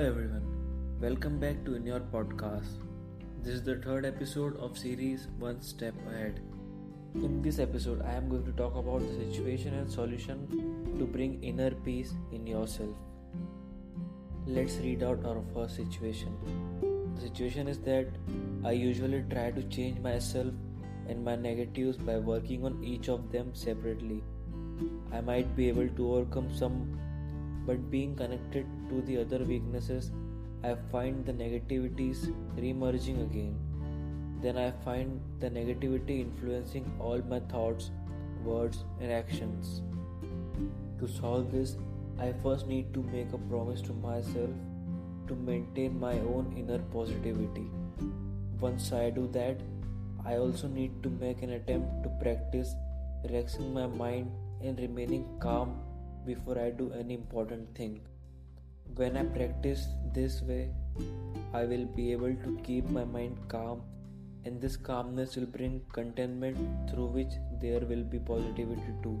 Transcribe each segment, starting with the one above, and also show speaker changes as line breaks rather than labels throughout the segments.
everyone, welcome back to In Your Podcast. This is the third episode of series One Step Ahead. In this episode, I am going to talk about the situation and solution to bring inner peace in yourself. Let's read out our first situation. The situation is that I usually try to change myself and my negatives by working on each of them separately. I might be able to overcome some but being connected to the other weaknesses, I find the negativities reemerging again. Then I find the negativity influencing all my thoughts, words, and actions. To solve this, I first need to make a promise to myself to maintain my own inner positivity. Once I do that, I also need to make an attempt to practice relaxing my mind and remaining calm before I do any important thing. When I practice this way, I will be able to keep my mind calm, and this calmness will bring contentment through which there will be positivity too.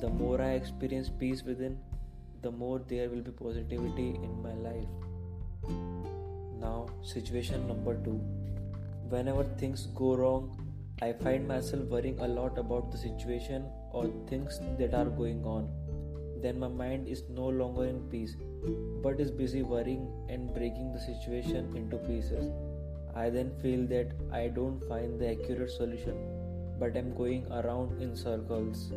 The more I experience peace within, the more there will be positivity in my life. Now, situation number two. Whenever things go wrong, I find myself worrying a lot about the situation or things that are going on then my mind is no longer in peace, but is busy worrying and breaking the situation into pieces. I then feel that I don't find the accurate solution, but am going around in circles.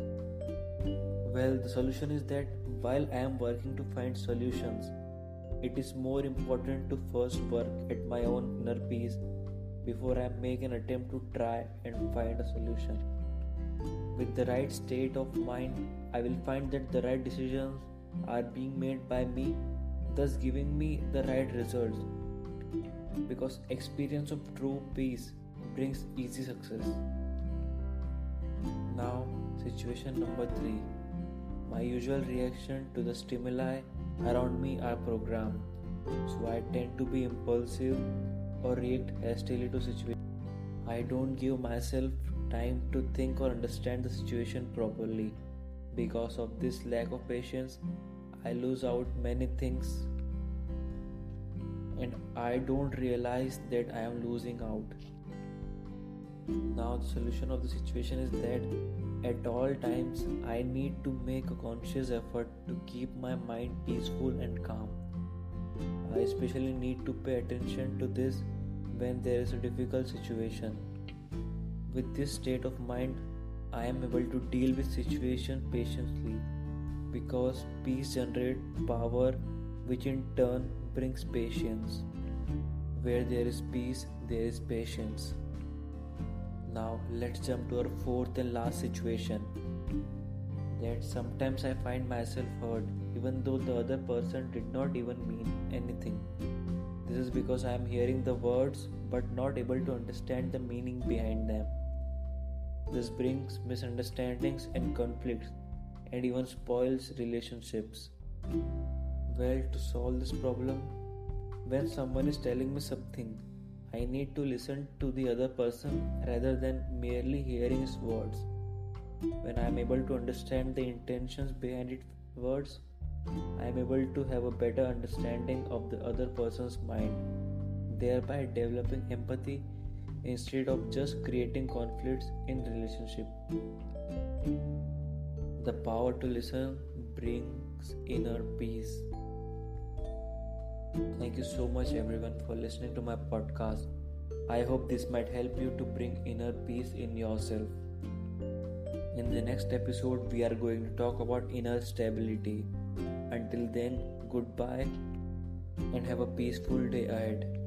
Well, the solution is that while I am working to find solutions, it is more important to first work at my own inner peace before I make an attempt to try and find a solution. With the right state of mind, I will find that the right decisions are being made by me, thus giving me the right results. Because experience of true peace brings easy success. Now, situation number three. My usual reaction to the stimuli around me are programmed, so I tend to be impulsive or react hastily to situations. I don't give myself time to think or understand the situation properly. Because of this lack of patience, I lose out many things and I don't realize that I am losing out. Now, the solution of the situation is that at all times I need to make a conscious effort to keep my mind peaceful and calm. I especially need to pay attention to this when there is a difficult situation with this state of mind, I am able to deal with situation patiently because peace generates power which in turn brings patience. Where there is peace, there is patience. Now let's jump to our fourth and last situation. That sometimes I find myself hurt even though the other person did not even mean anything. This is because I am hearing the words but not able to understand the meaning behind them. This brings misunderstandings and conflicts and even spoils relationships. Well, to solve this problem, when someone is telling me something, I need to listen to the other person rather than merely hearing his words. When I am able to understand the intentions behind its words, I am able to have a better understanding of the other person's mind, thereby developing empathy instead of just creating conflicts in relationship. The power to listen brings inner peace. Thank you so much everyone for listening to my podcast. I hope this might help you to bring inner peace in yourself. In the next episode we are going to talk about inner stability. Until then goodbye and have a peaceful day ahead